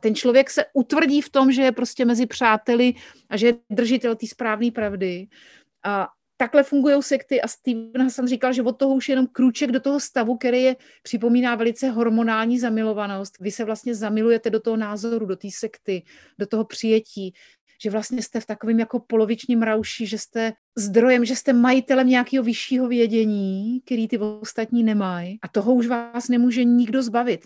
ten člověk se utvrdí v tom, že je prostě mezi přáteli a že je držitel té správné pravdy. A takhle fungují sekty a Steven Hassan říkal, že od toho už je jenom krůček do toho stavu, který je, připomíná velice hormonální zamilovanost. Vy se vlastně zamilujete do toho názoru, do té sekty, do toho přijetí, že vlastně jste v takovém jako polovičním rauši, že jste zdrojem, že jste majitelem nějakého vyššího vědění, který ty ostatní nemají a toho už vás nemůže nikdo zbavit.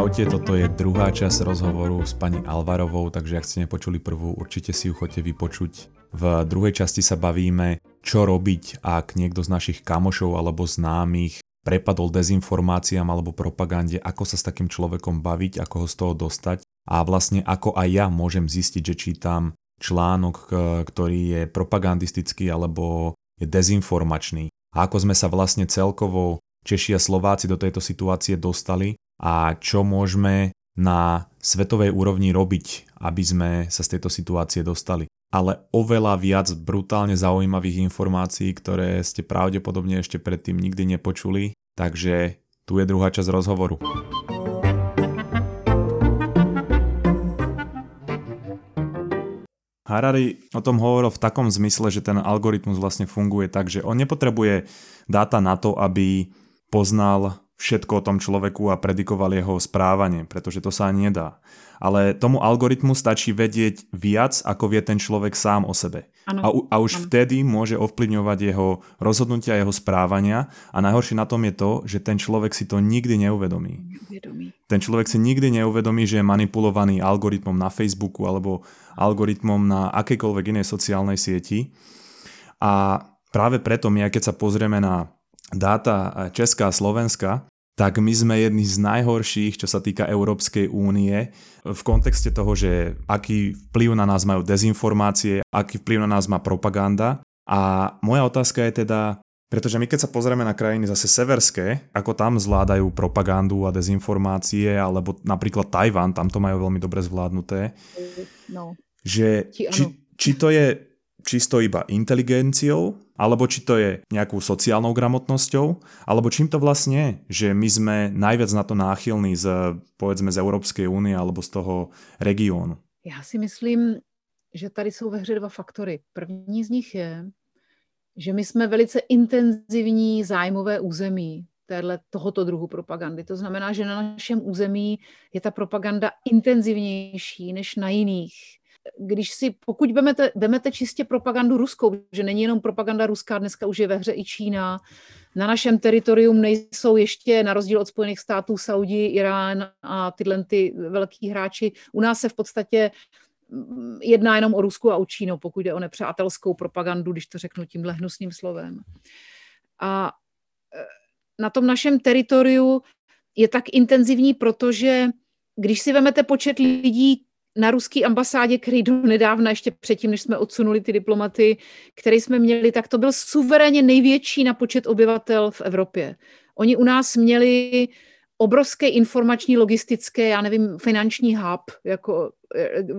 Čaute, toto je druhá časť rozhovoru s pani Alvarovou, takže ak ste nepočuli prvú, určite si ju chodte vypočuť. V druhej časti sa bavíme, čo robiť, ak niekto z našich kamošov alebo známych prepadol dezinformáciám alebo propagande, ako sa s takým človekom baviť, ako ho z toho dostať a vlastne ako aj ja môžem zistiť, že čítam článok, ktorý je propagandistický alebo je dezinformačný. A ako sme sa vlastne celkovo Češi a Slováci do tejto situácie dostali a čo môžeme na svetovej úrovni robiť, aby sme sa z tejto situácie dostali. Ale oveľa viac brutálne zaujímavých informácií, ktoré ste pravdepodobne ešte predtým nikdy nepočuli. Takže tu je druhá časť rozhovoru. Harari o tom hovoril v takom zmysle, že ten algoritmus vlastne funguje tak, že on nepotrebuje dáta na to, aby poznal všetko o tom človeku a predikoval jeho správanie, pretože to sa ani nedá. Ale tomu algoritmu stačí vedieť viac, ako vie ten človek sám o sebe. Ano. A, a už ano. vtedy môže ovplyvňovať jeho rozhodnutia, jeho správania a najhoršie na tom je to, že ten človek si to nikdy neuvedomí. Neuvedomí. Ten človek si nikdy neuvedomí, že je manipulovaný algoritmom na Facebooku alebo algoritmom na akejkoľvek inej sociálnej sieti. A práve preto my, keď sa pozrieme na dáta Česká a Slovenska, tak my sme jedni z najhorších, čo sa týka Európskej únie, v kontexte toho, že aký vplyv na nás majú dezinformácie, aký vplyv na nás má propaganda. A moja otázka je teda, pretože my keď sa pozrieme na krajiny zase severské, ako tam zvládajú propagandu a dezinformácie, alebo napríklad Tajvan, tam to majú veľmi dobre zvládnuté, no. že či, či to je čisto iba inteligenciou, alebo či to je nejakou sociálnou gramotnosťou, alebo čím to vlastne je, že my sme najviac na to náchylní z, povedzme, z Európskej únie alebo z toho regiónu. Já si myslím, že tady jsou ve hře dva faktory. První z nich je, že my jsme velice intenzivní zájmové území téhle, tohoto druhu propagandy. To znamená, že na našem území je ta propaganda intenzivnější než na jiných když si, pokud vemete, vemete čistě propagandu ruskou, že není jenom propaganda ruská, dneska už je ve hře i Čína, na našem teritorium nejsou ještě, na rozdíl od Spojených států, Saudi, Irán a tyhle ty velký hráči. U nás se v podstatě mm, jedná jenom o Rusku a o Čínu, pokud jde o nepřátelskou propagandu, když to řeknu tímhle hnusným slovem. A e, na tom našem teritoriu je tak intenzivní, protože když si vemete počet lidí, na ruské ambasádě, který do nedávna, ještě předtím, než jsme odsunuli ty diplomaty, který jsme měli, tak to byl suverénně největší na počet obyvatel v Evropě. Oni u nás měli obrovské informační, logistické, já nevím, finanční hub, jako,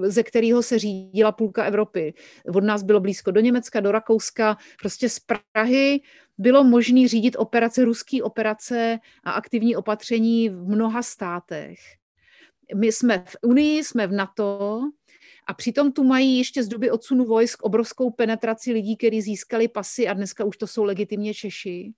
ze kterého se řídila půlka Evropy. Od nás bylo blízko do Německa, do Rakouska, prostě z Prahy bylo možné řídit operace, ruské operace a aktivní opatření v mnoha státech my jsme v Unii, jsme v NATO a přitom tu mají ještě z doby odsunu vojsk obrovskou penetraci lidí, kteří získali pasy a dneska už to jsou legitimně Češi.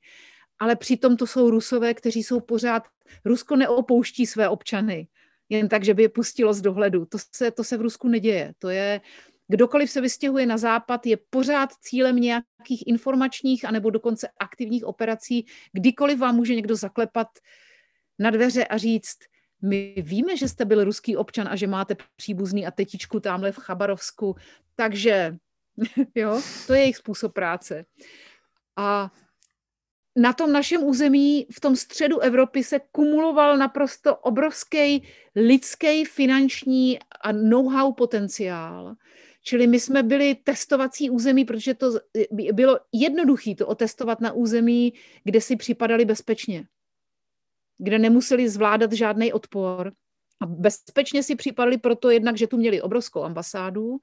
Ale přitom to jsou Rusové, kteří jsou pořád, Rusko neopouští své občany, jen tak, že by je pustilo z dohledu. To se, to se v Rusku neděje. To je, kdokoliv se vystěhuje na západ, je pořád cílem nějakých informačních anebo dokonce aktivních operací. Kdykoliv vám může někdo zaklepat na dveře a říct, my víme, že jste byl ruský občan a že máte příbuzný a tetičku tamhle v Chabarovsku, takže jo, to je jejich způsob práce. A na tom našem území, v tom středu Evropy, se kumuloval naprosto obrovský lidský, finanční a know-how potenciál. Čili my jsme byli testovací území, protože to bylo jednoduché to otestovat na území, kde si připadali bezpečně kde nemuseli zvládat žádný odpor. A bezpečně si připadali proto jednak, že tu měli obrovskou ambasádu.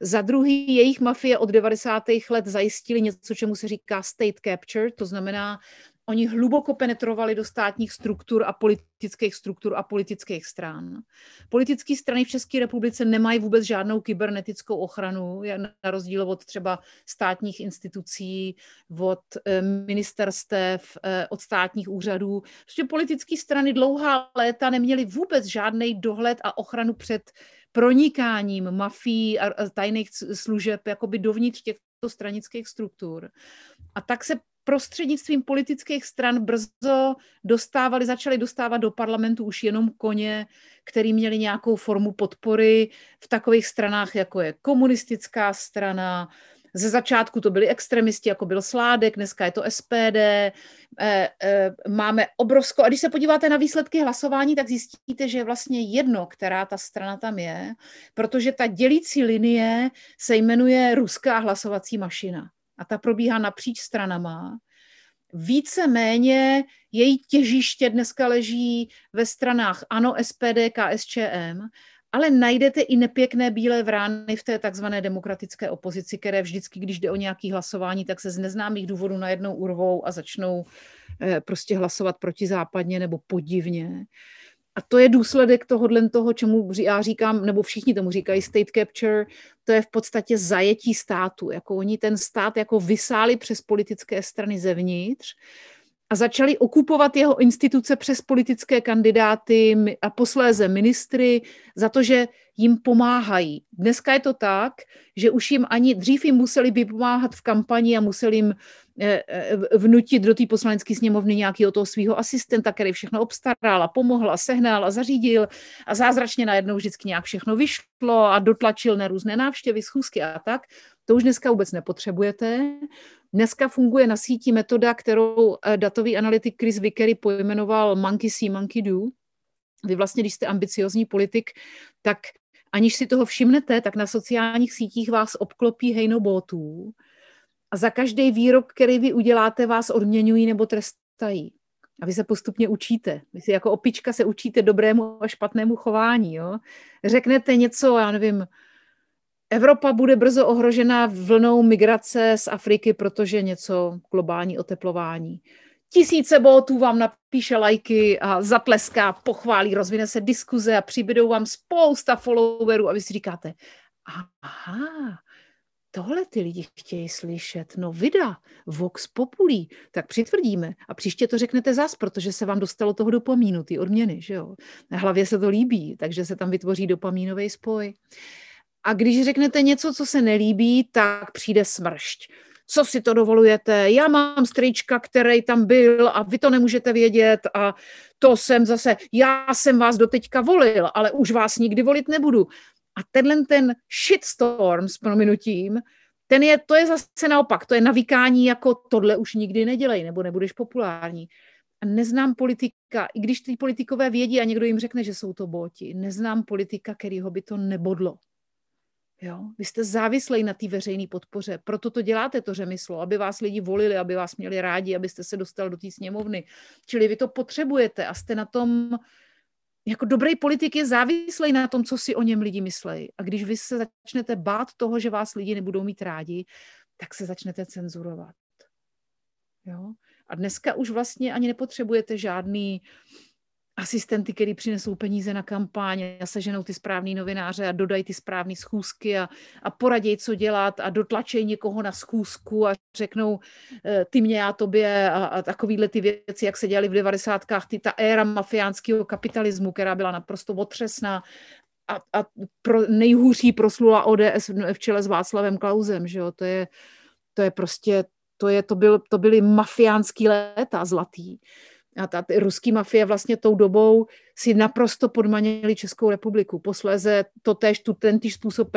Za druhý, jejich mafie od 90. let zajistili něco, čemu se říká state capture, to znamená Oni hluboko penetrovali do státních struktur a politických struktur a politických stran. Politické strany v České republice nemají vůbec žádnou kybernetickou ochranu, na rozdíl od třeba státních institucí, od eh, ministerstev, eh, od státních úřadů. Prostě politické strany dlouhá léta neměly vůbec žádný dohled a ochranu před pronikáním mafií a tajných služeb jakoby dovnitř těchto stranických struktur. A tak se prostřednictvím politických stran brzo dostávali, začali dostávat do parlamentu už jenom koně, který měli nějakou formu podpory v takových stranách, jako je komunistická strana, ze začátku to byli extremisti, jako byl Sládek, dneska je to SPD. E, e, máme obrovskou, a když se podíváte na výsledky hlasování, tak zjistíte, že je vlastně jedno, která ta strana tam je, protože ta dělící linie se jmenuje ruská hlasovací mašina a ta probíhá napříč stranama. Více-méně její těžiště dneska leží ve stranách ANO, SPD, KSČM, ale najdete i nepěkné bílé vrány v té takzvané demokratické opozici, které vždycky, když jde o nějaké hlasování, tak se z neznámých důvodů najednou urvou a začnou eh, prostě hlasovat protizápadně nebo podivně. A to je důsledek tohohle toho, čemu já říkám, nebo všichni tomu říkají state capture, to je v podstatě zajetí státu. Jako oni ten stát jako vysáli přes politické strany zevnitř a začali okupovat jeho instituce přes politické kandidáty a posléze ministry za to, že jim pomáhají. Dneska je to tak, že už jim ani dřív jim museli by pomáhat v kampani a museli jim vnutit do té poslanecké sněmovny nějakého toho svého asistenta, který všechno obstaral a pomohl a sehnal a zařídil a zázračně najednou vždycky nějak všechno vyšlo a dotlačil na různé návštěvy, schůzky a tak. To už dneska vůbec nepotřebujete. Dneska funguje na síti metoda, kterou eh, datový analytik Chris Vickery pojmenoval monkey see, monkey do. Vy vlastně, když jste ambiciozní politik, tak aniž si toho všimnete, tak na sociálních sítích vás obklopí hejno botů a za každý výrok, který vy uděláte, vás odměňují nebo trestají. A vy se postupně učíte. Vy si jako opička se učíte dobrému a špatnému chování. Jo? Řeknete něco, já nevím, Evropa bude brzo ohrožena vlnou migrace z Afriky, protože něco globální oteplování. Tisíce botů vám napíše lajky a zatleská, pochválí, rozvine se diskuze a přibydou vám spousta followerů a vy si říkáte, aha, tohle ty lidi chtějí slyšet, no vida, vox populí, tak přitvrdíme a příště to řeknete zas, protože se vám dostalo toho dopamínu, ty odměny, že jo. Na hlavě se to líbí, takže se tam vytvoří dopamínový spoj. A když řeknete něco, co se nelíbí, tak přijde smršť. Co si to dovolujete? Já mám strýčka, který tam byl a vy to nemůžete vědět a to jsem zase, já jsem vás doteďka volil, ale už vás nikdy volit nebudu. A tenhle ten shitstorm s prominutím, ten je, to je zase naopak, to je navykání jako tohle už nikdy nedělej, nebo nebudeš populární. A neznám politika, i když ty politikové vědí a někdo jim řekne, že jsou to boti, neznám politika, kterýho by to nebodlo. Jo? Vy jste závislí na té veřejné podpoře, proto to děláte, to řemyslo, aby vás lidi volili, aby vás měli rádi, abyste se dostal do té sněmovny. Čili vy to potřebujete a jste na tom, jako dobrý politik je závislý na tom, co si o něm lidi myslejí. A když vy se začnete bát toho, že vás lidi nebudou mít rádi, tak se začnete cenzurovat. Jo? A dneska už vlastně ani nepotřebujete žádný asistenty, který přinesou peníze na kampaň a seženou ty správní novináře a dodají ty správné schůzky a, a poradí, co dělat a dotlačejí někoho na schůzku a řeknou eh, ty mě, já tobě a, a takovýhle ty věci, jak se dělali v devadesátkách, ty, ta éra mafiánského kapitalismu, která byla naprosto otřesná a, a pro, nejhůří proslula ODS v čele s Václavem Klausem, že jo, to je, to je prostě, to, je, to, byl, to byly mafiánský léta zlatý a ta ruský mafie vlastně tou dobou si naprosto podmanili Českou republiku. Posléze to též, tu, tentýž způsob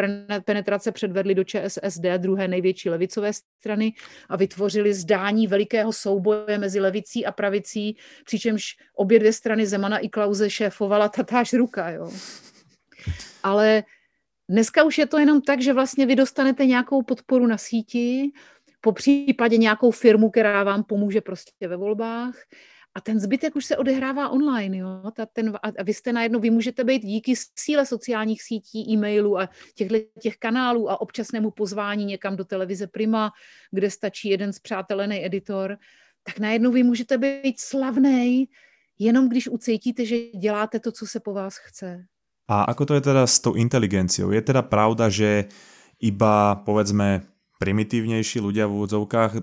penetrace předvedli do ČSSD, druhé největší levicové strany a vytvořili zdání velikého souboje mezi levicí a pravicí, přičemž obě dvě strany Zemana i Klauze šéfovala tatáž ruka. Jo. Ale dneska už je to jenom tak, že vlastně vy dostanete nějakou podporu na síti, po případě nějakou firmu, která vám pomůže prostě ve volbách A ten zbytek už se odehrává online. Jo? Ta, ten, a vy jste najednou, vy můžete být díky síle sociálních sítí, e-mailů a těchto, těch kanálů a občasnému pozvání někam do televize Prima, kde stačí jeden zpřátelený editor, tak najednou vy můžete být slavný, jenom když ucítíte, že děláte to, co se po vás chce. A ako to je teda s tou inteligenciou? Je teda pravda, že iba povedzme primitívnejší ľudia v úvodzovkách e,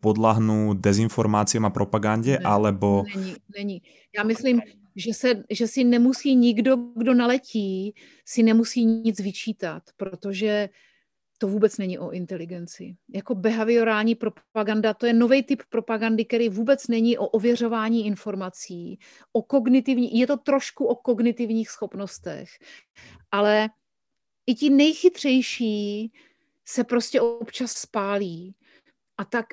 podlahnú dezinformáciám a propagandě, ne, alebo... Není, není. Já myslím, že, se, že si nemusí nikdo, kdo naletí, si nemusí nic vyčítat, protože to vůbec není o inteligenci. Jako behaviorální propaganda, to je nový typ propagandy, který vůbec není o ověřování informací, o kognitivní, je to trošku o kognitivních schopnostech, ale i ti nejchytřejší se prostě občas spálí. A tak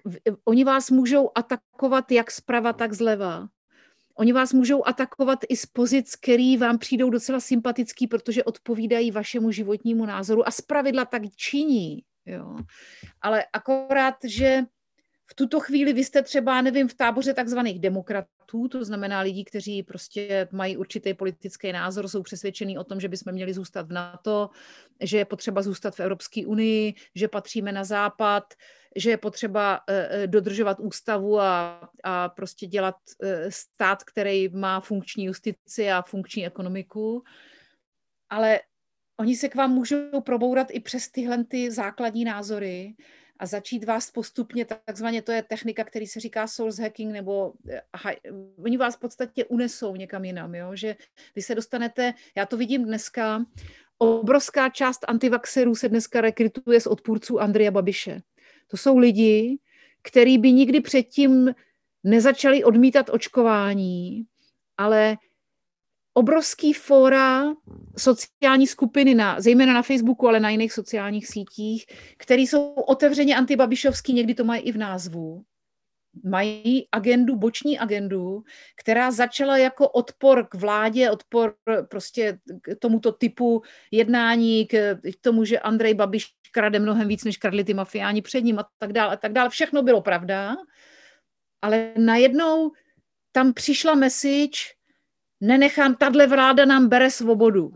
oni vás můžou atakovat jak zprava, tak zleva. Oni vás můžou atakovat i z pozic, který vám přijdou docela sympatický, protože odpovídají vašemu životnímu názoru a zpravidla tak činí. Jo. Ale akorát, že v tuto chvíli vy jste třeba, nevím, v táboře takzvaných demokratů, to znamená lidí, kteří prostě mají určitý politický názor, jsou přesvědčení o tom, že bychom měli zůstat v NATO, že je potřeba zůstat v Evropské unii, že patříme na západ, že je potřeba eh, dodržovat ústavu a, a prostě dělat eh, stát, který má funkční justici a funkční ekonomiku. Ale oni se k vám můžou probourat i přes tyhle ty základní názory a začít vás postupně, takzvaně to je technika, který se říká source hacking, nebo aha, oni vás v podstatě unesou někam jinam, jo? že vy se dostanete, já to vidím dneska, obrovská část antivaxerů se dneska rekrytuje z odpůrců Andreja Babiše. To jsou lidi, kteří by nikdy předtím nezačali odmítat očkování, ale obrovský fóra, sociální skupiny, na, zejména na Facebooku, ale na jiných sociálních sítích, které jsou otevřeně antibabišovský, někdy to mají i v názvu, mají agendu, boční agendu, která začala jako odpor k vládě, odpor prostě k tomuto typu jednání, k tomu, že Andrej Babiš krade mnohem víc, než kradli ty mafiáni před ním a tak dále a tak dále. Všechno bylo pravda, ale najednou tam přišla message, nenechám, tahle vláda nám bere svobodu.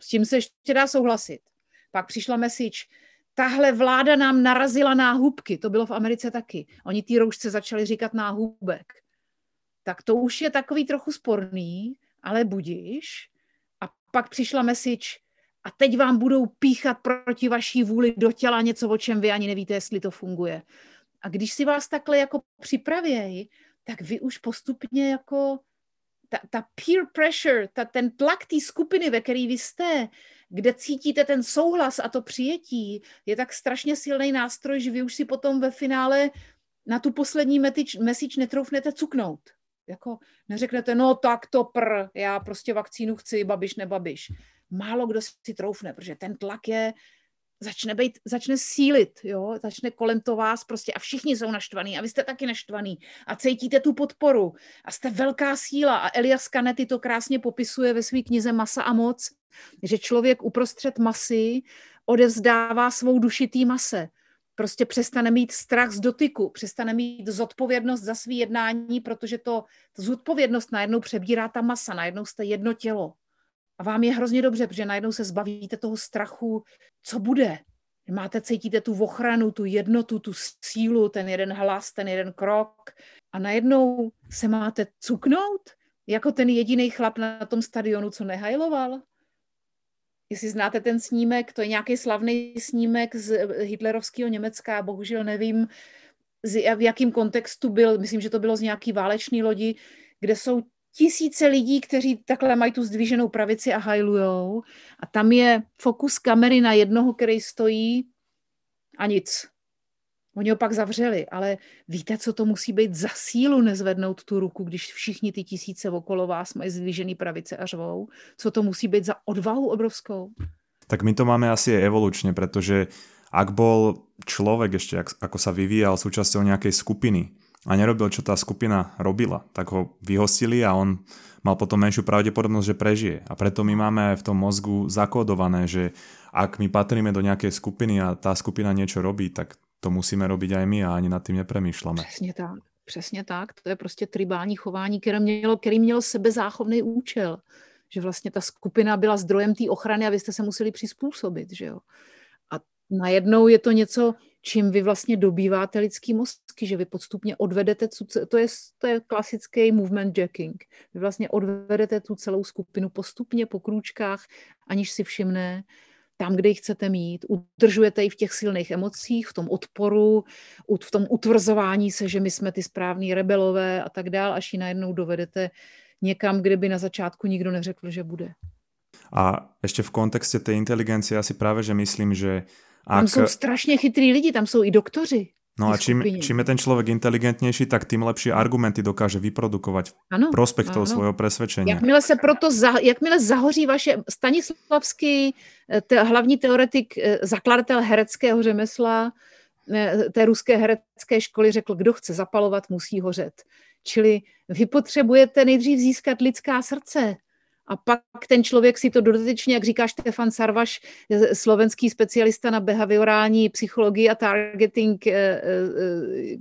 S tím se ještě dá souhlasit. Pak přišla message, tahle vláda nám narazila náhubky, to bylo v Americe taky. Oni ty roušce začali říkat náhubek. Tak to už je takový trochu sporný, ale budíš. A pak přišla message, a teď vám budou píchat proti vaší vůli do těla něco, o čem vy ani nevíte, jestli to funguje. A když si vás takhle jako připravěj, tak vy už postupně jako ta, ta peer pressure, ta, ten tlak té skupiny, ve které vy jste, kde cítíte ten souhlas a to přijetí, je tak strašně silný nástroj, že vy už si potom ve finále na tu poslední message netroufnete cuknout. Jako neřeknete, no tak to pr, já prostě vakcínu chci, babiš, nebabiš. Málo kdo si troufne, protože ten tlak je, začne, být, začne sílit, jo? začne kolem to vás prostě a všichni jsou naštvaní a vy jste taky naštvaný a cítíte tu podporu a jste velká síla a Elias Canetti to krásně popisuje ve své knize Masa a moc, že člověk uprostřed masy odevzdává svou duši té mase. Prostě přestane mít strach z dotyku, přestane mít zodpovědnost za svý jednání, protože to, to zodpovědnost najednou přebírá ta masa, najednou jste jedno tělo. A vám je hrozně dobře, protože najednou se zbavíte toho strachu, co bude. Máte, cítíte tu ochranu, tu jednotu, tu sílu, ten jeden hlas, ten jeden krok a najednou se máte cuknout, jako ten jediný chlap na tom stadionu, co nehajloval. Jestli znáte ten snímek, to je nějaký slavný snímek z hitlerovského Německa, bohužel nevím, v jakém kontextu byl, myslím, že to bylo z nějaký válečný lodi, kde jsou tisíce lidí, kteří takhle mají tu zdvíženou pravici a hajlujou a tam je fokus kamery na jednoho, který stojí a nic. Oni ho pak zavřeli, ale víte, co to musí být za sílu nezvednout tu ruku, když všichni ty tisíce okolo vás mají zdvížený pravice a řvou? Co to musí být za odvahu obrovskou? Tak my to máme asi evolučně, protože ak bol človek ešte, ako sa vyvíjal súčasťou nejakej skupiny, a nerobil, čo tá skupina robila, tak ho vyhostili a on mal potom menšiu pravdepodobnosť, že prežije. A preto my máme v tom mozgu zakódované, že ak my patríme do nejakej skupiny a tá skupina niečo robí, tak to musíme robiť aj my a ani nad tým nepremýšľame. Přesně tak. Přesně tak, to je prostě tribální chování, které mělo, který mělo sebezáchovný účel. Že vlastně ta skupina byla zdrojem té ochrany a vy jste se museli přizpůsobit, že jo. A najednou je to něco, čím vy vlastně dobýváte lidský mozky, že vy podstupně odvedete, to je, to je klasický movement jacking. Vy vlastně odvedete tu celou skupinu postupně po krůčkách, aniž si všimne, tam, kde ji chcete mít, udržujete ji v těch silných emocích, v tom odporu, v tom utvrzování se, že my jsme ty správní rebelové a tak dál, až ji najednou dovedete někam, kde by na začátku nikdo neřekl, že bude. A ještě v kontexte té inteligence asi právě, že myslím, že ak... Tam jsou strašně chytrý lidi, tam jsou i doktoři. No a čím, čím je ten člověk inteligentnější, tak tím lepší argumenty dokáže vyprodukovat ano, prospekt toho svého přesvědčení. Jakmile se proto, za, jakmile zahoří vaše, Stanislavský, eh, te, hlavní teoretik, eh, zakladatel hereckého řemesla, eh, té ruské herecké školy řekl, kdo chce zapalovat, musí hořet. Čili vy potřebujete nejdřív získat lidská srdce, a pak ten člověk si to dodatečně, jak říká Štefan Sarvaš, slovenský specialista na behaviorální psychologii a targeting, eh, eh,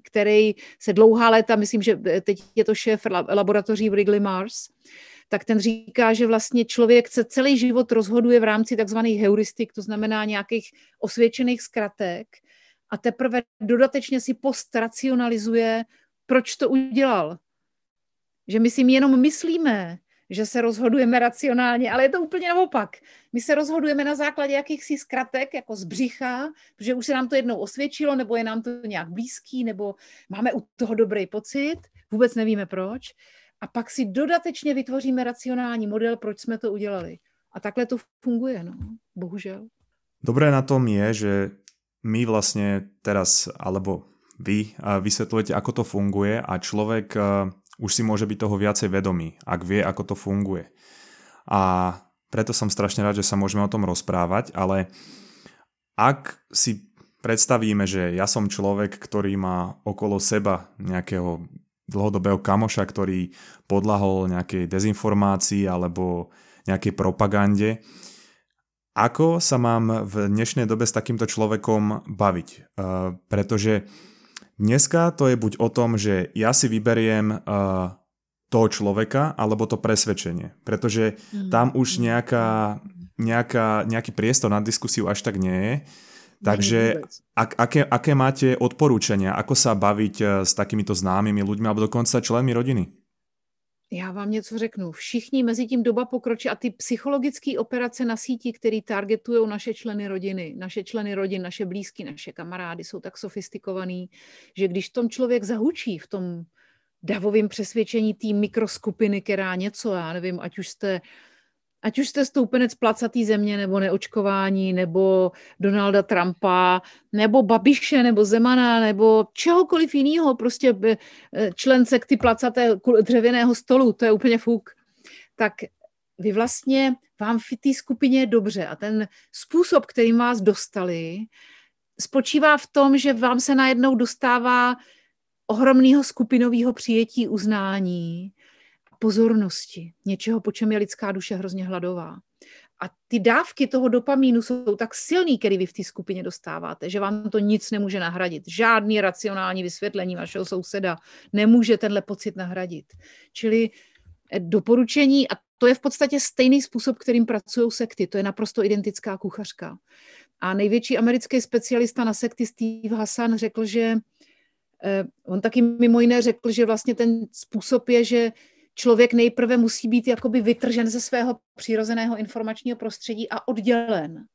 který se dlouhá léta, myslím, že teď je to šéf laboratoří v Wrigley Mars, tak ten říká, že vlastně člověk se celý život rozhoduje v rámci takzvaných heuristik, to znamená nějakých osvědčených zkratek a teprve dodatečně si postracionalizuje, proč to udělal. Že my si jenom myslíme, že se rozhodujeme racionálně, ale je to úplně naopak. My se rozhodujeme na základě jakýchsi zkratek, jako z břicha, protože už se nám to jednou osvědčilo, nebo je nám to nějak blízký, nebo máme u toho dobrý pocit, vůbec nevíme proč. A pak si dodatečně vytvoříme racionální model, proč jsme to udělali. A takhle to funguje, no, bohužel. Dobré na tom je, že my vlastně teraz, alebo vy vysvetľujete, ako to funguje a človek už si môže byť toho viacej vedomý, ak vie, ako to funguje. A preto som strašne rád, že sa môžeme o tom rozprávať, ale ak si predstavíme, že ja som človek, ktorý má okolo seba nejakého dlhodobého kamoša, ktorý podlahol nejakej dezinformácii alebo nejakej propagande, ako sa mám v dnešnej dobe s takýmto človekom baviť? Uh, pretože Dneska to je buď o tom, že ja si vyberiem uh, toho človeka, alebo to presvedčenie. Pretože mm. tam už nejaká, nejaká, nejaký priestor na diskusiu až tak nie je. Takže ak, aké, aké máte odporúčania, ako sa baviť eh, s takýmito známymi ľuďmi alebo dokonca členmi rodiny? Já vám něco řeknu. Všichni mezi tím doba pokročí a ty psychologické operace na síti, které targetují naše členy rodiny, naše členy rodin, naše blízky, naše kamarády, jsou tak sofistikovaný, že když tom člověk zahučí v tom davovém přesvědčení té mikroskupiny, která něco, já nevím, ať už jste ať už jste stoupenec placatý země, nebo neočkování, nebo Donalda Trumpa, nebo Babiše, nebo Zemana, nebo čehokoliv jiného, prostě eh, člen sekty placaté dřevěného stolu, to je úplně fuk, tak vy vlastně, vám v té skupině je dobře a ten způsob, kterým vás dostali, spočívá v tom, že vám se najednou dostává ohromného skupinového přijetí, uznání, pozornosti, něčeho, po čem je lidská duše hrozně hladová. A ty dávky toho dopamínu jsou tak silný, který vy v té skupině dostáváte, že vám to nic nemůže nahradit. Žádný racionální vysvětlení vašeho souseda nemůže tenhle pocit nahradit. Čili eh, doporučení, a to je v podstatě stejný způsob, kterým pracují sekty, to je naprosto identická kuchařka. A největší americký specialista na sekty Steve Hassan řekl, že eh, on taky mimo jiné řekl, že vlastně ten způsob je, že člověk nejprve musí být jakoby vytržen ze svého přirozeného informačního prostředí a oddělen,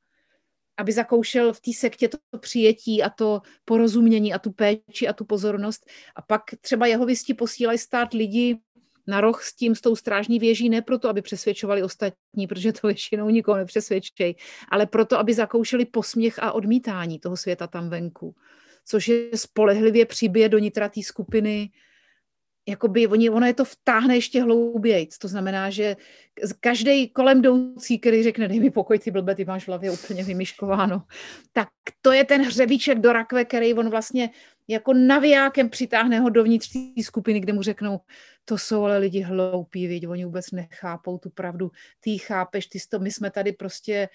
aby zakoušel v té sektě to přijetí a to porozumění a tu péči a tu pozornost. A pak třeba jeho vysti posílají stát lidi na roh s tím, s tou strážní věží, ne proto, aby přesvědčovali ostatní, protože to většinou nikoho nepřesvědčej, ale proto, aby zakoušeli posměch a odmítání toho světa tam venku. Což je spolehlivě přibije do nitra té skupiny jakoby oni, ono je to vtáhne ještě hlouběji. To znamená, že každý kolem jdoucí, který řekne, dej mi pokoj, ty blbe, ty máš v hlavě úplně vymyškováno, tak to je ten hřebíček do rakve, který on vlastně jako navijákem přitáhne ho dovnitř té skupiny, kde mu řeknou, to jsou ale lidi hloupí, věď, oni vůbec nechápou tu pravdu, ty chápeš, ty to, my jsme tady prostě,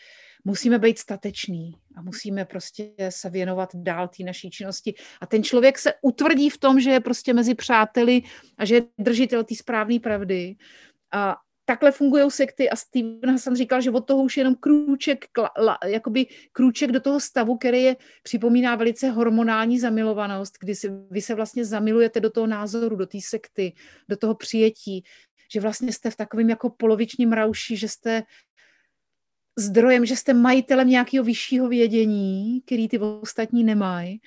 musíme být stateční a musíme prostě se věnovat dál té naší činnosti. A ten člověk se utvrdí v tom, že je prostě mezi přáteli a že je držitel té správné pravdy. A takhle fungují sekty a Steven Hassan říkal, že od toho už je jenom krůček, jakoby krůček do toho stavu, který je, připomíná velice hormonální zamilovanost, kdy si, vy se vlastně zamilujete do toho názoru, do té sekty, do toho přijetí, že vlastně jste v takovém jako polovičním rauši, že jste zdrojem, že jste majitelem nějakého vyššího vědění, který ty ostatní nemají.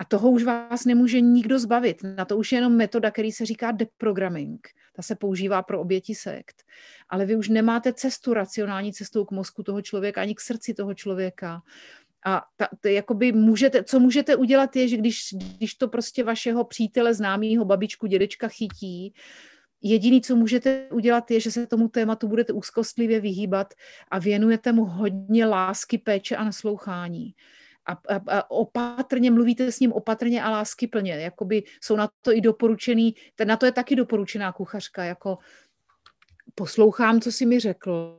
A toho už vás nemůže nikdo zbavit. Na to už je jenom metoda, který se říká deprogramming. Ta se používá pro oběti sekt. Ale vy už nemáte cestu, racionální cestou k mozku toho člověka, ani k srdci toho člověka. A ta, to, jakoby můžete, co můžete udělat je, že když, když to prostě vašeho přítele, známého, babičku, dědečka chytí, Jediný, co můžete udělat, je, že se tomu tématu budete úzkostlivě vyhýbat a věnujete mu hodně lásky, péče a naslouchání. A, a, a opatrně mluvíte s ním opatrně a lásky plně. Jakoby jsou na to i doporučený, na to je taky doporučená kuchařka, jako poslouchám, co jsi mi řekl,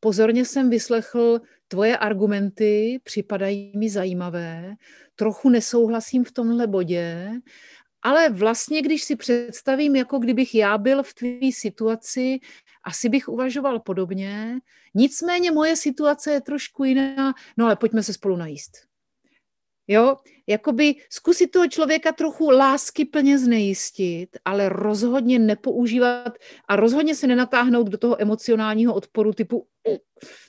pozorně jsem vyslechl tvoje argumenty, připadají mi zajímavé, trochu nesouhlasím v tomhle bodě ale vlastně, když si představím, jako kdybych já byl v tvé situaci, asi bych uvažoval podobně. Nicméně moje situace je trošku jiná, no ale pojďme se spolu najíst. Jo, jakoby zkusit toho člověka trochu lásky plně znejistit, ale rozhodně nepoužívat a rozhodně se nenatáhnout do toho emocionálního odporu typu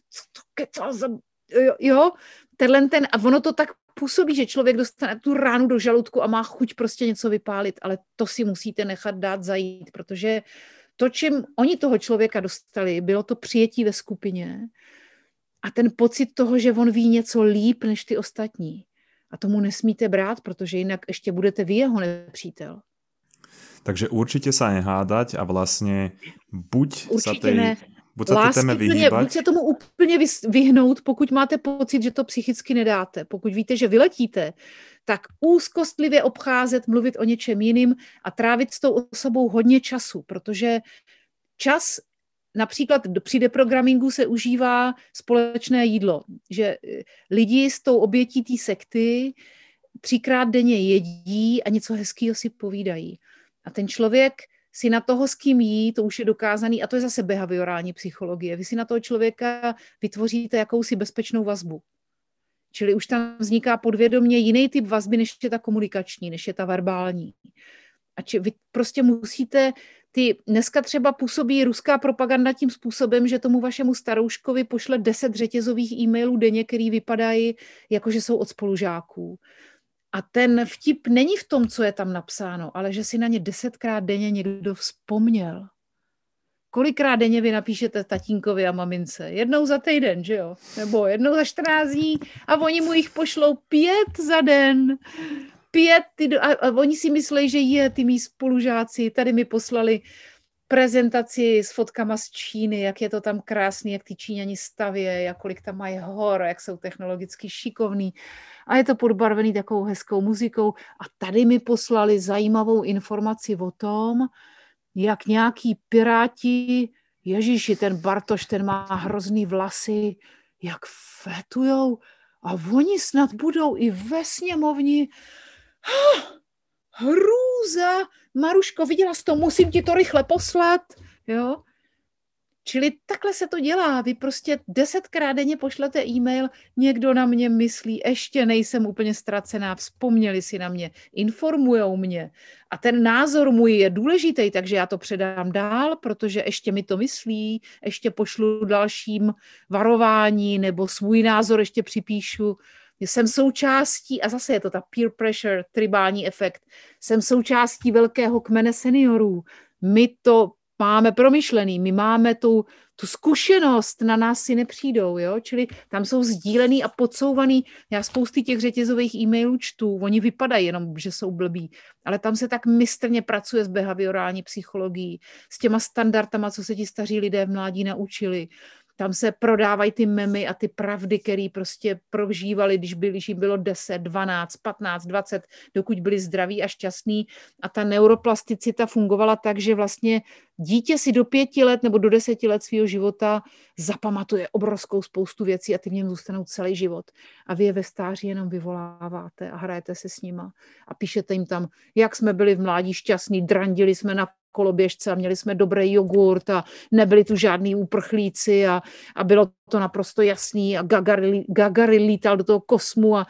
co to kecal za... Jo, jo, tenhle ten, a ono to tak působí, že člověk dostane tu ránu do žaludku a má chuť prostě něco vypálit, ale to si musíte nechat dát zajít, protože to, čím oni toho člověka dostali, bylo to přijetí ve skupině a ten pocit toho, že on ví něco líp než ty ostatní. A tomu nesmíte brát, protože jinak ještě budete vy jeho nepřítel. Takže určitě se nehádať a vlastně buď určitě sa tej... ne Buď se téme vyhýbať. Buď se tomu úplně vyhnout, pokud máte pocit, že to psychicky nedáte. Pokud víte, že vyletíte, tak úzkostlivě obcházet, mluvit o něčem jiným a trávit s tou osobou hodně času, protože čas Například při deprogramingu se užívá společné jídlo, že eh, lidi s tou obětí té sekty třikrát denně jedí a něco hezkého si povídají. A ten člověk si na toho, s kým jí, to už je dokázaný, a to je zase behaviorální psychologie, vy si na toho člověka vytvoříte jakousi bezpečnou vazbu. Čili už tam vzniká podvědomě jiný typ vazby, než je ta komunikační, než je ta verbální. A či vy prostě musíte ty, dneska třeba působí ruská propaganda tím způsobem, že tomu vašemu starouškovi pošle deset řetězových e-mailů denně, který vypadají jako, že jsou od spolužáků. A ten vtip není v tom, co je tam napsáno, ale že si na ně desetkrát denně někdo vzpomněl. Kolikrát denně vy napíšete tatínkovi a mamince? Jednou za týden, že jo? Nebo jednou za 14 dní a oni mu jich pošlou pět za den. Pět, ty, a, a oni si myslí, že je, ty mý spolužáci, tady mi poslali prezentaci s fotkama z Číny, jak je to tam krásný, jak ty Číňani stavějí, jak kolik tam mají hor, jak jsou technologicky šikovní. A je to podbarvený takovou hezkou muzikou. A tady mi poslali zajímavou informaci o tom, jak nějaký piráti, Ježíši, ten Bartoš, ten má hrozný vlasy, jak fetujou a oni snad budou i ve sněmovni. Hrůza, Maruško, viděla jsi to, musím ti to rychle poslat, jo. Čili takhle se to dělá. Vy prostě desetkrát denně pošlete e-mail, někdo na mě myslí, ještě nejsem úplně ztracená, vzpomněli si na mě, informujou mě. A ten názor můj je důležitý, takže já to předám dál, protože ještě mi to myslí, ještě pošlu dalším varování nebo svůj názor ještě připíšu jsem součástí, a zase je to ta peer pressure, tribální efekt, jsem součástí velkého kmene seniorů. My to máme promyšlený, my máme tu, tu zkušenost, na nás si nepřijdou, jo? čili tam jsou sdílený a podsouvaný, já spousty těch řetězových e-mailů čtu, oni vypadají jenom, že jsou blbí, ale tam se tak mistrně pracuje s behaviorální psychologií, s těma standardama, co se ti staří lidé v mládí naučili, tam se prodávají ty memy a ty pravdy, které prostě prožívali, když, byli, když jim bylo 10, 12, 15, 20, dokud byli zdraví a šťastní. A ta neuroplasticita fungovala tak, že vlastně dítě si do pěti let nebo do deseti let svého života zapamatuje obrovskou spoustu věcí a ty v něm zůstanou celý život. A vy je ve stáří jenom vyvoláváte a hrajete se s nima a píšete jim tam, jak jsme byli v mládí šťastní, drandili jsme na koloběžce a měli jsme dobrý jogurt a nebyli tu žádní úprchlíci a, a bylo to naprosto jasný a Gagarin, Gagarin lítal do toho kosmu a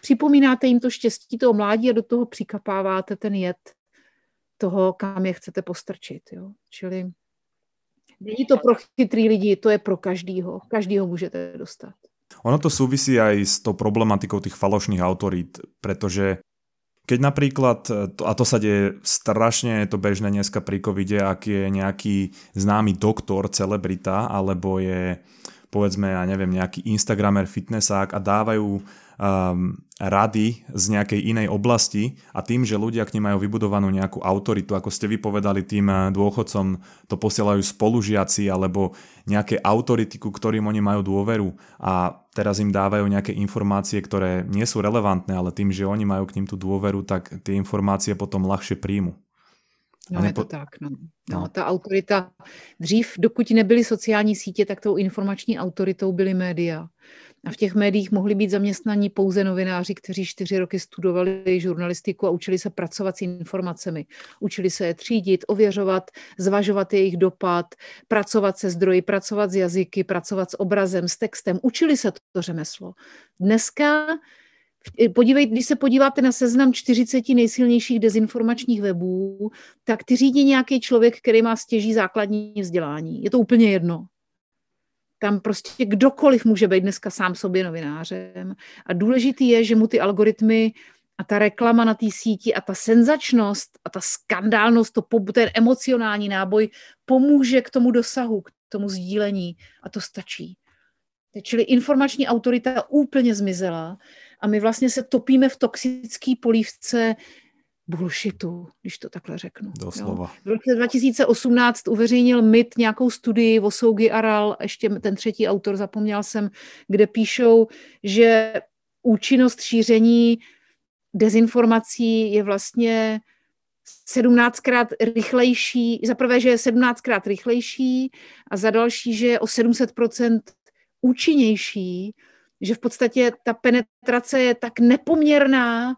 připomínáte jim to štěstí toho mládí a do toho přikapáváte ten jed toho, kam je chcete postrčit. Jo? Čili není to pro chytrý lidi, to je pro každýho. Každýho můžete dostat. Ono to súvisí aj s tou problematikou tých falošných autorít, pretože keď napríklad, a to sa deje strašne, je to bežné dneska pri covide, ak je nejaký známy doktor, celebrita, alebo je povedzme, ja neviem, nejaký Instagramer, fitnessák a dávajú um, rady z nejakej inej oblasti a tým, že ľudia k nim majú vybudovanú nejakú autoritu, ako ste vypovedali tým eh, dôchodcom, to posielajú spolužiaci alebo nejaké autority, ku ktorým oni majú dôveru a teraz im dávajú nejaké informácie, ktoré nie sú relevantné, ale tým, že oni majú k ním tú dôveru, tak tie informácie potom ľahšie príjmu. No nepo... je to tak, no. no. no. Ta autorita, dřív, dokud nebyly sociální sítě, tak tou informační autoritou byly média. A v těch médiích mohli být zaměstnaní pouze novináři, kteří čtyři roky studovali žurnalistiku a učili se pracovat s informacemi. Učili se je třídit, ověřovat, zvažovat jejich dopad, pracovat se zdroji, pracovat s jazyky, pracovat s obrazem, s textem. Učili se to řemeslo. Dneska Podívej, když se podíváte na seznam 40 nejsilnějších dezinformačních webů, tak ty řídí nějaký člověk, který má stěží základní vzdělání. Je to úplně jedno. Tam prostě kdokoliv může být dneska sám sobě novinářem. A důležitý je, že mu ty algoritmy a ta reklama na té síti a ta senzačnost a ta skandálnost, to, ten emocionální náboj pomůže k tomu dosahu, k tomu sdílení a to stačí. Čili informační autorita úplně zmizela a my vlastně se topíme v toxické polívce bullshitu, když to takhle řeknu. Doslova. Jo. V roce 2018 uveřejnil MIT nějakou studii o Sougi Aral, ještě ten třetí autor, zapomněl jsem, kde píšou, že účinnost šíření dezinformací je vlastně 17krát rychlejší, za prvé, že je 17krát rychlejší a za další, že je o 700% účinnější že v podstatě ta penetrace je tak nepoměrná,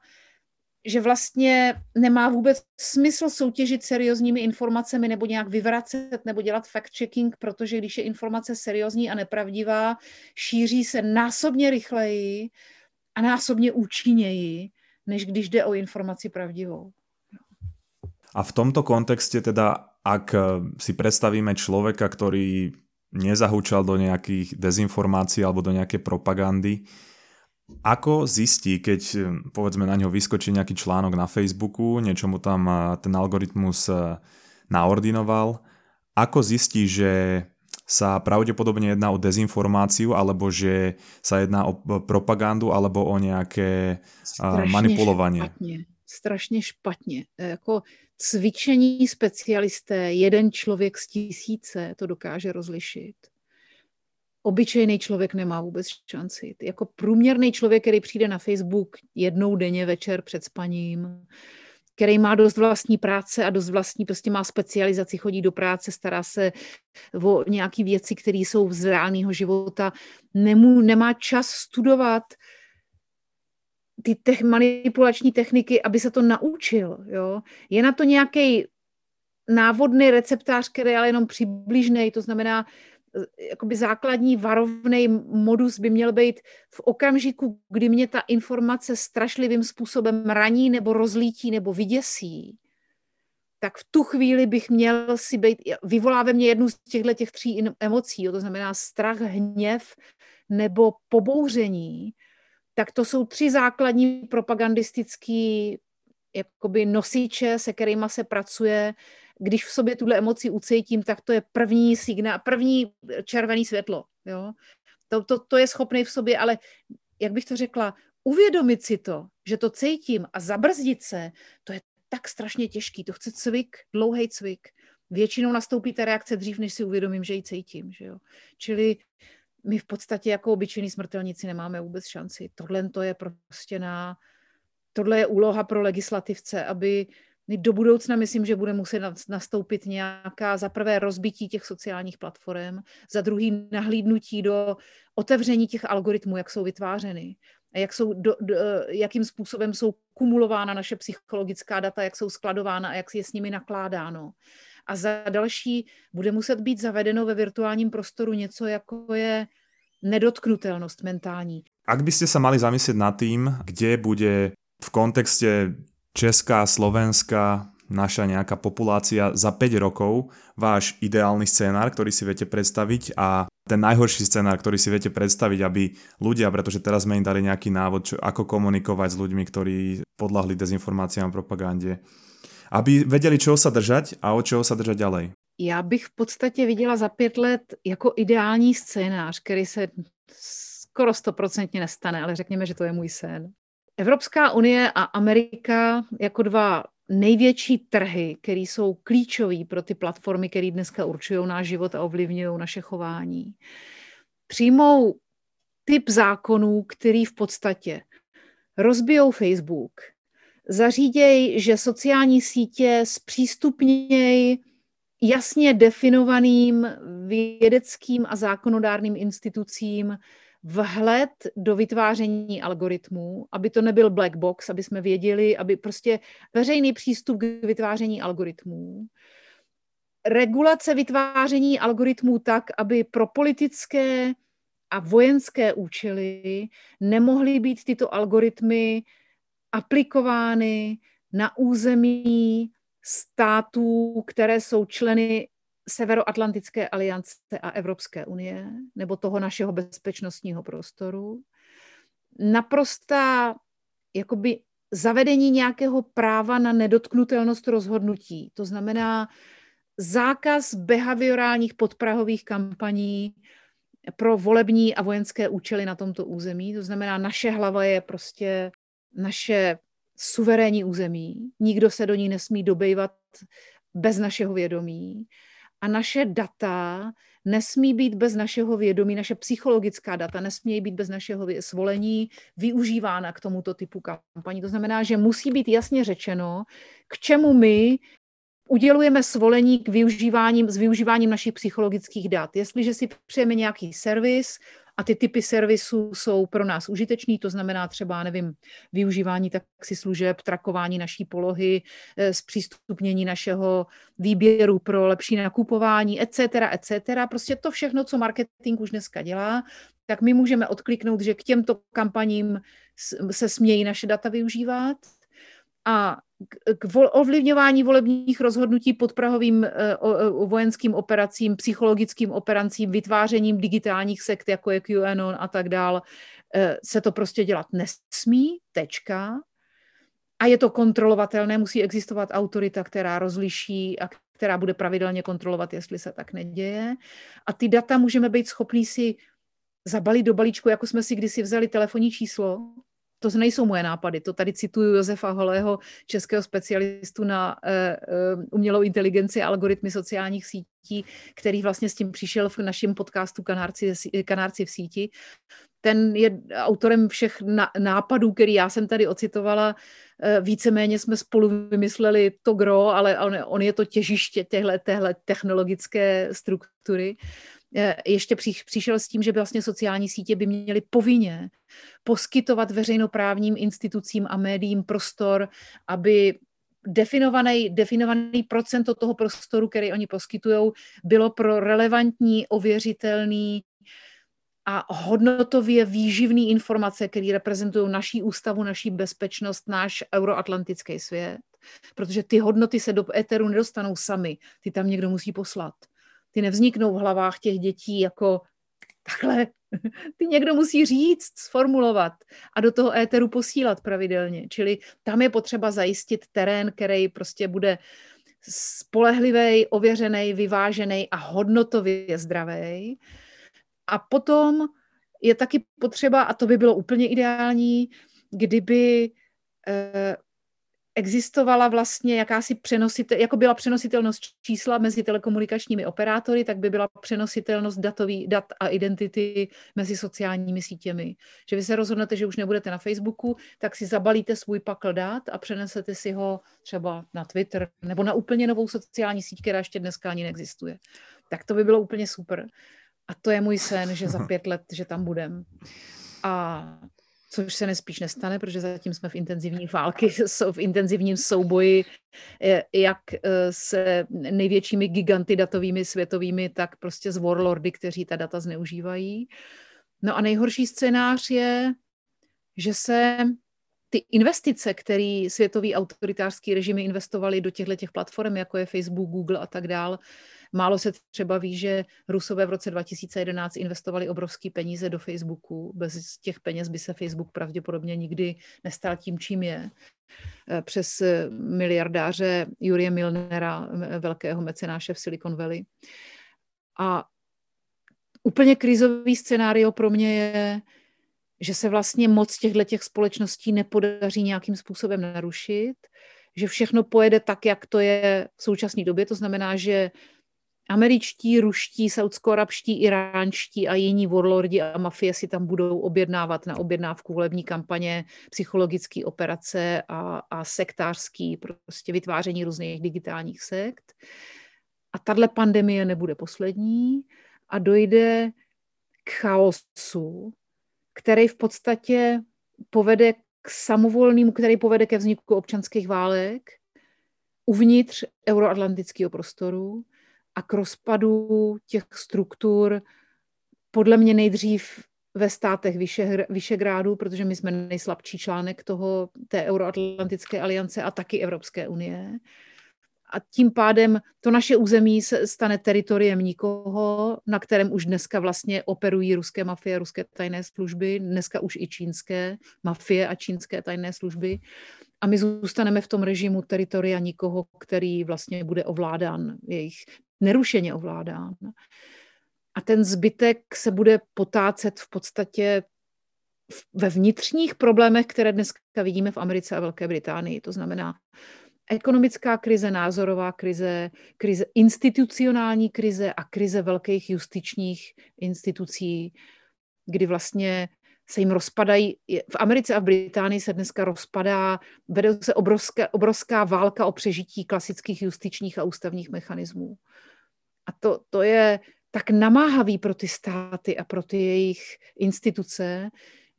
že vlastně nemá vůbec smysl soutěžit seriózními informacemi nebo nějak vyvracet nebo dělat fact-checking, protože když je informace seriózní a nepravdivá, šíří se násobně rychleji a násobně účinněji, než když jde o informaci pravdivou. A v tomto kontexte teda, ak si predstavíme človeka, ktorý nezahúčal do nejakých dezinformácií alebo do nejakej propagandy. Ako zistí, keď povedzme na ňo vyskočí nejaký článok na Facebooku, niečo mu tam ten algoritmus e, naordinoval, ako zistí, že sa pravdepodobne jedná o dezinformáciu, alebo že sa jedná o propagandu, alebo o nejaké Strašne manipulovanie? Špatně. Strašně špatně. Jako cvičení specialisté, jeden člověk z tisíce to dokáže rozlišit. Obyčejný člověk nemá vůbec šanci. Jako průměrný člověk, který přijde na Facebook jednou denně večer před spaním, který má dost vlastní práce a dost vlastní, prostě má specializaci, chodí do práce, stará se o nějaké věci, které jsou z reálného života, nemů, nemá čas studovat ty te- manipulační techniky, aby se to naučil. Jo? Je na to nějaký návodný receptář, který je ale jenom přibližný, to znamená, eh, jakoby základní varovný modus by měl být v okamžiku, kdy mě ta informace strašlivým způsobem raní nebo rozlítí nebo vyděsí, tak v tu chvíli bych měl si být, vyvolá ve mně jednu z těchto těch tří emocí, jo, to znamená strach, hněv nebo pobouření, tak to jsou tři základní propagandistické jakoby nosiče, se kterými se pracuje. Když v sobě tuhle emoci ucítím, tak to je první signál, první červený světlo. Jo? To, to, to je schopný v sobě, ale jak bych to řekla, uvědomit si to, že to cítím a zabrzdit se, to je tak strašně těžký. To chce cvik, dlouhý cvik. většinou nastoupí ta reakce dřív, než si uvědomím, že ji cítím. Že jo? Čili my v podstatě jako obyčejní smrtelníci nemáme vůbec šanci. Tohle to je prostě na... Tohle je úloha pro legislativce, aby do budoucna myslím, že bude muset nastoupit nějaká za prvé rozbití těch sociálních platform, za druhý nahlídnutí do otevření těch algoritmů, jak jsou vytvářeny, jak jsou do, do, jakým způsobem jsou kumulována naše psychologická data, jak jsou skladována a jak je s nimi nakládáno. A za další bude muset být zavedeno ve virtuálním prostoru něco, jako je nedotknutelnost mentální. Ak byste se mali zamyslet nad tým, kde bude v kontexte Česká, Slovenská, naša nejaká populácia za 5 rokov, váš ideálny scenár, ktorý si viete predstaviť a ten najhorší scenár, ktorý si viete predstaviť, aby ľudia, pretože teraz sme im dali nejaký návod, čo, ako komunikovať s ľuďmi, ktorí podľahli dezinformáciám a propagandě, aby vedeli, čeho sa držať a od čeho sa držať ďalej. Já bych v podstatě viděla za pět let jako ideální scénář, který se skoro stoprocentně nestane, ale řekněme, že to je můj sen. Evropská unie a Amerika jako dva největší trhy, které jsou klíčové pro ty platformy, které dneska určují náš život a ovlivňují naše chování, přijmou typ zákonů, který v podstatě rozbijou Facebook, zaříděj, že sociální sítě zpřístupnějí jasně definovaným vědeckým a zákonodárným institucím vhled do vytváření algoritmů, aby to nebyl black box, aby jsme věděli, aby prostě veřejný přístup k vytváření algoritmů, regulace vytváření algoritmů tak, aby pro politické a vojenské účely nemohly být tyto algoritmy aplikovány na území států, které jsou členy Severoatlantické aliance a Evropské unie, nebo toho našeho bezpečnostního prostoru. Naprostá jakoby zavedení nějakého práva na nedotknutelnost rozhodnutí. To znamená zákaz behaviorálních podprahových kampaní pro volební a vojenské účely na tomto území. To znamená, naše hlava je prostě naše suverénní území. Nikdo se do ní nesmí dobejvat bez našeho vědomí a naše data nesmí být bez našeho vědomí, naše psychologická data nesmí být bez našeho svolení využívána k tomuto typu kampaní. To znamená, že musí být jasně řečeno, k čemu my udělujeme svolení k využíváním, s využíváním našich psychologických dat. Jestliže si přejeme nějaký servis, a ty typy servisů jsou pro nás užitečný, to znamená třeba, nevím, využívání služeb, trakování naší polohy, eh, zpřístupnění našeho výběru pro lepší nakupování, etc., etc. Prostě to všechno, co marketing už dneska dělá, tak my můžeme odkliknout, že k těmto kampaním se smějí naše data využívat a k ovlivňování volebních rozhodnutí podprahovým eh, vojenským operacím, psychologickým operacím, vytvářením digitálních sekt, jako je QAnon a tak dál, eh, se to prostě dělat nesmí, tečka. A je to kontrolovatelné, musí existovat autorita, která rozliší a která bude pravidelně kontrolovat, jestli se tak neděje. A ty data můžeme být schopní si zabalit do balíčku, jako jsme si kdysi vzali telefonní číslo, to nejsou moje nápady, to tady cituju Josefa Holého, českého specialistu na uh, umělou inteligenci a algoritmy sociálních sítí, který vlastně s tím přišel v našem podcastu Kanárci, Kanárci v síti. Ten je autorem všech nápadů, který já jsem tady ocitovala. Eh, víceméně jsme spolu vymysleli to gro, ale on, on je to těžiště téhle, téhle technologické struktury. Eh, ještě přišel s tím, že vlastně sociální sítě by měly povinně poskytovat veřejnoprávním institucím a médiím prostor, aby definovaný, definovaný procento toho prostoru, který oni poskytují, bylo pro relevantní, ověřitelný a hodnotově výživný informace, které reprezentují naší ústavu, naší bezpečnost, náš euroatlantický svět. Protože ty hodnoty se do éteru nedostanou sami, ty tam někdo musí poslat ty nevzniknou v hlavách těch dětí jako takhle. Ty někdo musí říct, sformulovat a do toho éteru posílat pravidelně. Čili tam je potřeba zajistit terén, který prostě bude spolehlivý, ověřený, vyvážený a hodnotově zdravý. A potom je taky potřeba, a to by bylo úplně ideální, kdyby eh, existovala vlastně jakási přenositel, jako byla přenositelnost čísla mezi telekomunikačními operátory, tak by byla přenositelnost datový, dat a identity mezi sociálními sítěmi. Že vy se rozhodnete, že už nebudete na Facebooku, tak si zabalíte svůj pakl dat a přenesete si ho třeba na Twitter nebo na úplně novou sociální síť, která ještě dneska ani neexistuje. Tak to by bylo úplně super. A to je můj sen, že za pět let, že tam budem. A což se nespíš nestane, protože zatím jsme v intenzivní války, v intenzivním souboji eh, jak eh, se největšími giganty datovými světovými, tak prostě s warlordy, kteří ta data zneužívají. No a nejhorší scénář je, že se ty investice, které světový autoritářský režimy investovali do těchto těch platform, jako je Facebook, Google a tak dál, Málo se třeba ví, že Rusové v roce 2011 investovali obrovské peníze do Facebooku. Bez těch peněz by se Facebook pravděpodobně nikdy nestal tím, čím je. Eh, přes miliardáře Jurie Milnera, velkého mecenáše v Silicon Valley. A úplně krizový scénário pro mě je, že se vlastně moc těchto těch společností nepodaří nějakým způsobem narušit, že všechno pojede tak, jak to je v současné době. To znamená, že američtí, ruští, saudsko-arabští, iránští a jiní warlordi a mafie si tam budou objednávat na objednávku volební kampaně psychologické operace a, a sektářský prostě vytváření různých digitálních sekt. A tahle pandemie nebude poslední a dojde k chaosu, který v podstatě povede k samovolnému, který povede ke vzniku občanských válek uvnitř euroatlantického prostoru, a k rozpadu těch struktur podle mě nejdřív ve státech Vyšegrádu, protože my jsme nejslabší článek toho, té Euroatlantické aliance a taky Evropské unie. A tím pádem to naše území se stane teritoriem nikoho, na kterém už dneska vlastně operují ruské mafie, ruské tajné služby, dneska už i čínské mafie a čínské tajné služby. A my zůstaneme v tom režimu teritoria nikoho, který vlastně bude ovládán jejich nerušeně ovládán. A ten zbytek se bude potácet v podstatě ve vnitřních problémech, které dneska vidíme v Americe a Velké Británii. To znamená ekonomická krize, názorová krize, krize institucionální krize a krize velkých justičních institucí, kdy vlastně se jim rozpadají, v Americe a v Británii se dneska rozpadá, vede se obrovská, obrovská válka o přežití klasických justičních a ústavních mechanismů. A to, to je tak namáhavý pro ty státy a pro ty jejich instituce,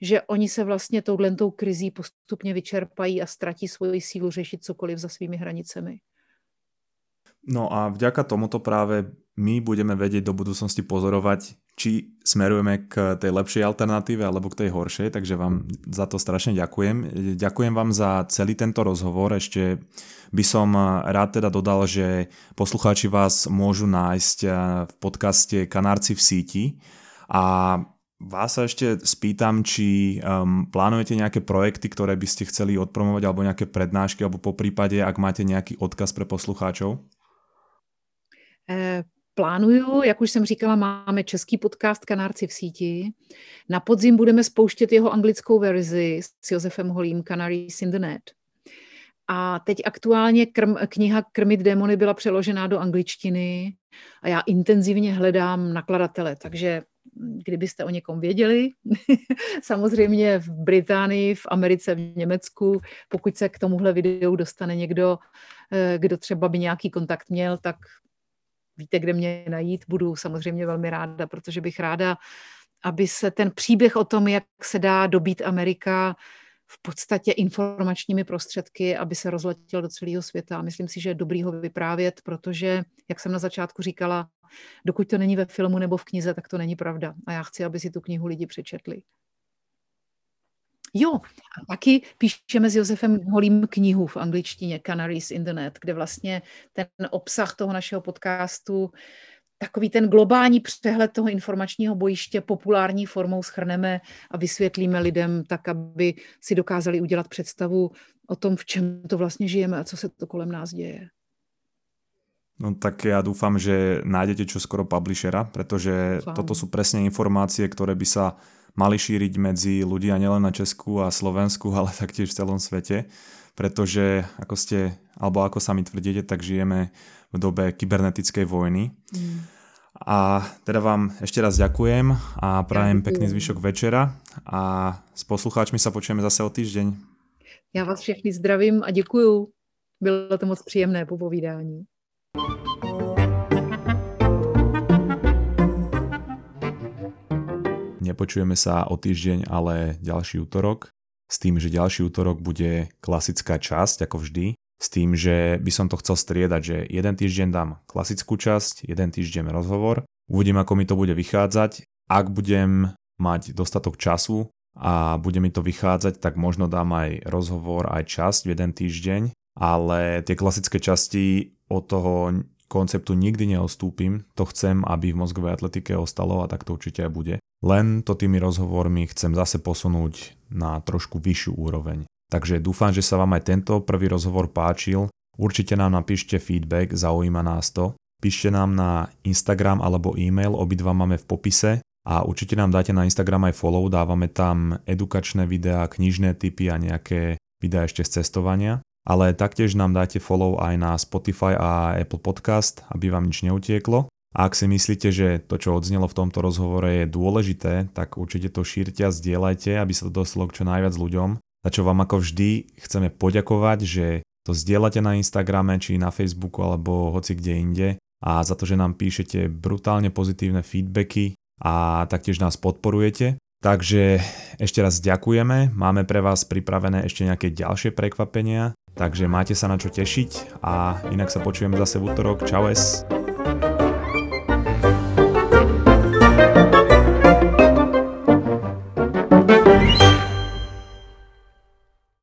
že oni se vlastně touhletou krizí postupně vyčerpají a ztratí svoji sílu řešit cokoliv za svými hranicemi. No a vďaka tomuto práve my budeme vedieť do budúcnosti pozorovať, či smerujeme k tej lepšej alternatíve alebo k tej horšej, takže vám za to strašne ďakujem. Ďakujem vám za celý tento rozhovor. Ešte by som rád teda dodal, že poslucháči vás môžu nájsť v podcaste Kanárci v síti a Vás sa ešte spýtam, či um, plánujete nejaké projekty, ktoré by ste chceli odpromovať, alebo nejaké prednášky, alebo po prípade, ak máte nejaký odkaz pre poslucháčov? Eh, plánuju, jak už jsem říkala, máme český podcast Kanárci v síti. Na podzim budeme spouštět jeho anglickou verzi s Josefem Holím Canaries in the Net. A teď aktuálně krm, kniha Krmit démony byla přeložená do angličtiny a já intenzivně hledám nakladatele, takže kdybyste o někom věděli, samozřejmě v Británii, v Americe, v Německu, pokud se k tomuhle videu dostane někdo, eh, kdo třeba by nějaký kontakt měl, tak víte, kde mě najít, budu samozřejmě velmi ráda, protože bych ráda, aby se ten příběh o tom, jak se dá dobít Amerika v podstatě informačními prostředky, aby se rozletěl do celého světa. Myslím si, že je dobrý ho vyprávět, protože, jak jsem na začátku říkala, dokud to není ve filmu nebo v knize, tak to není pravda. A já chci, aby si tu knihu lidi přečetli. Jo, a taky píšeme s Josefem Holím knihu v angličtině Canaries in the Net, kde vlastně ten obsah toho našeho podcastu takový ten globální přehled toho informačního bojiště populární formou schrneme a vysvětlíme lidem tak, aby si dokázali udělat představu o tom, v čem to vlastně žijeme a co se to kolem nás děje. No tak ja dúfam, že nájdete čo skoro publishera, pretože toto sú presne informácie, ktoré by sa mali šíriť medzi ľudia nielen na Česku a Slovensku, ale taktiež v celom svete. pretože ako ste, alebo ako sami tvrdíte, tak žijeme v dobe kybernetickej vojny. Mm. A teda vám ešte raz ďakujem a prajem ja, pekný zvyšok večera a s poslucháčmi sa počujeme zase o týždeň. Já vás všechny zdravím a děkuju. Bylo to moc příjemné popovídání. Nepočujeme sa o týždeň, ale ďalší útorok. S tým, že ďalší útorok bude klasická časť, ako vždy. S tým, že by som to chcel striedať, že jeden týždeň dám klasickú časť, jeden týždeň rozhovor. Uvidím, ako mi to bude vychádzať. Ak budem mať dostatok času a bude mi to vychádzať, tak možno dám aj rozhovor, aj časť v jeden týždeň. Ale tie klasické časti od toho konceptu nikdy neostúpim. To chcem, aby v mozgovej atletike ostalo a tak to určite aj bude. Len to tými rozhovormi chcem zase posunúť na trošku vyššiu úroveň. Takže dúfam, že sa vám aj tento prvý rozhovor páčil. Určite nám napíšte feedback, zaujíma nás to. Píšte nám na Instagram alebo e-mail, obidva máme v popise a určite nám dáte na Instagram aj follow, dávame tam edukačné videá, knižné typy a nejaké videá ešte z cestovania ale taktiež nám dáte follow aj na Spotify a Apple Podcast, aby vám nič neutieklo. A ak si myslíte, že to, čo odznelo v tomto rozhovore je dôležité, tak určite to šírte a zdieľajte, aby sa to dostalo k čo najviac ľuďom. Za čo vám ako vždy chceme poďakovať, že to zdieľate na Instagrame, či na Facebooku, alebo hoci kde inde. A za to, že nám píšete brutálne pozitívne feedbacky a taktiež nás podporujete. Takže ešte raz ďakujeme, máme pre vás pripravené ešte nejaké ďalšie prekvapenia Takže máte sa na čo tešiť a inak sa počujeme zase v útorok. Čau es.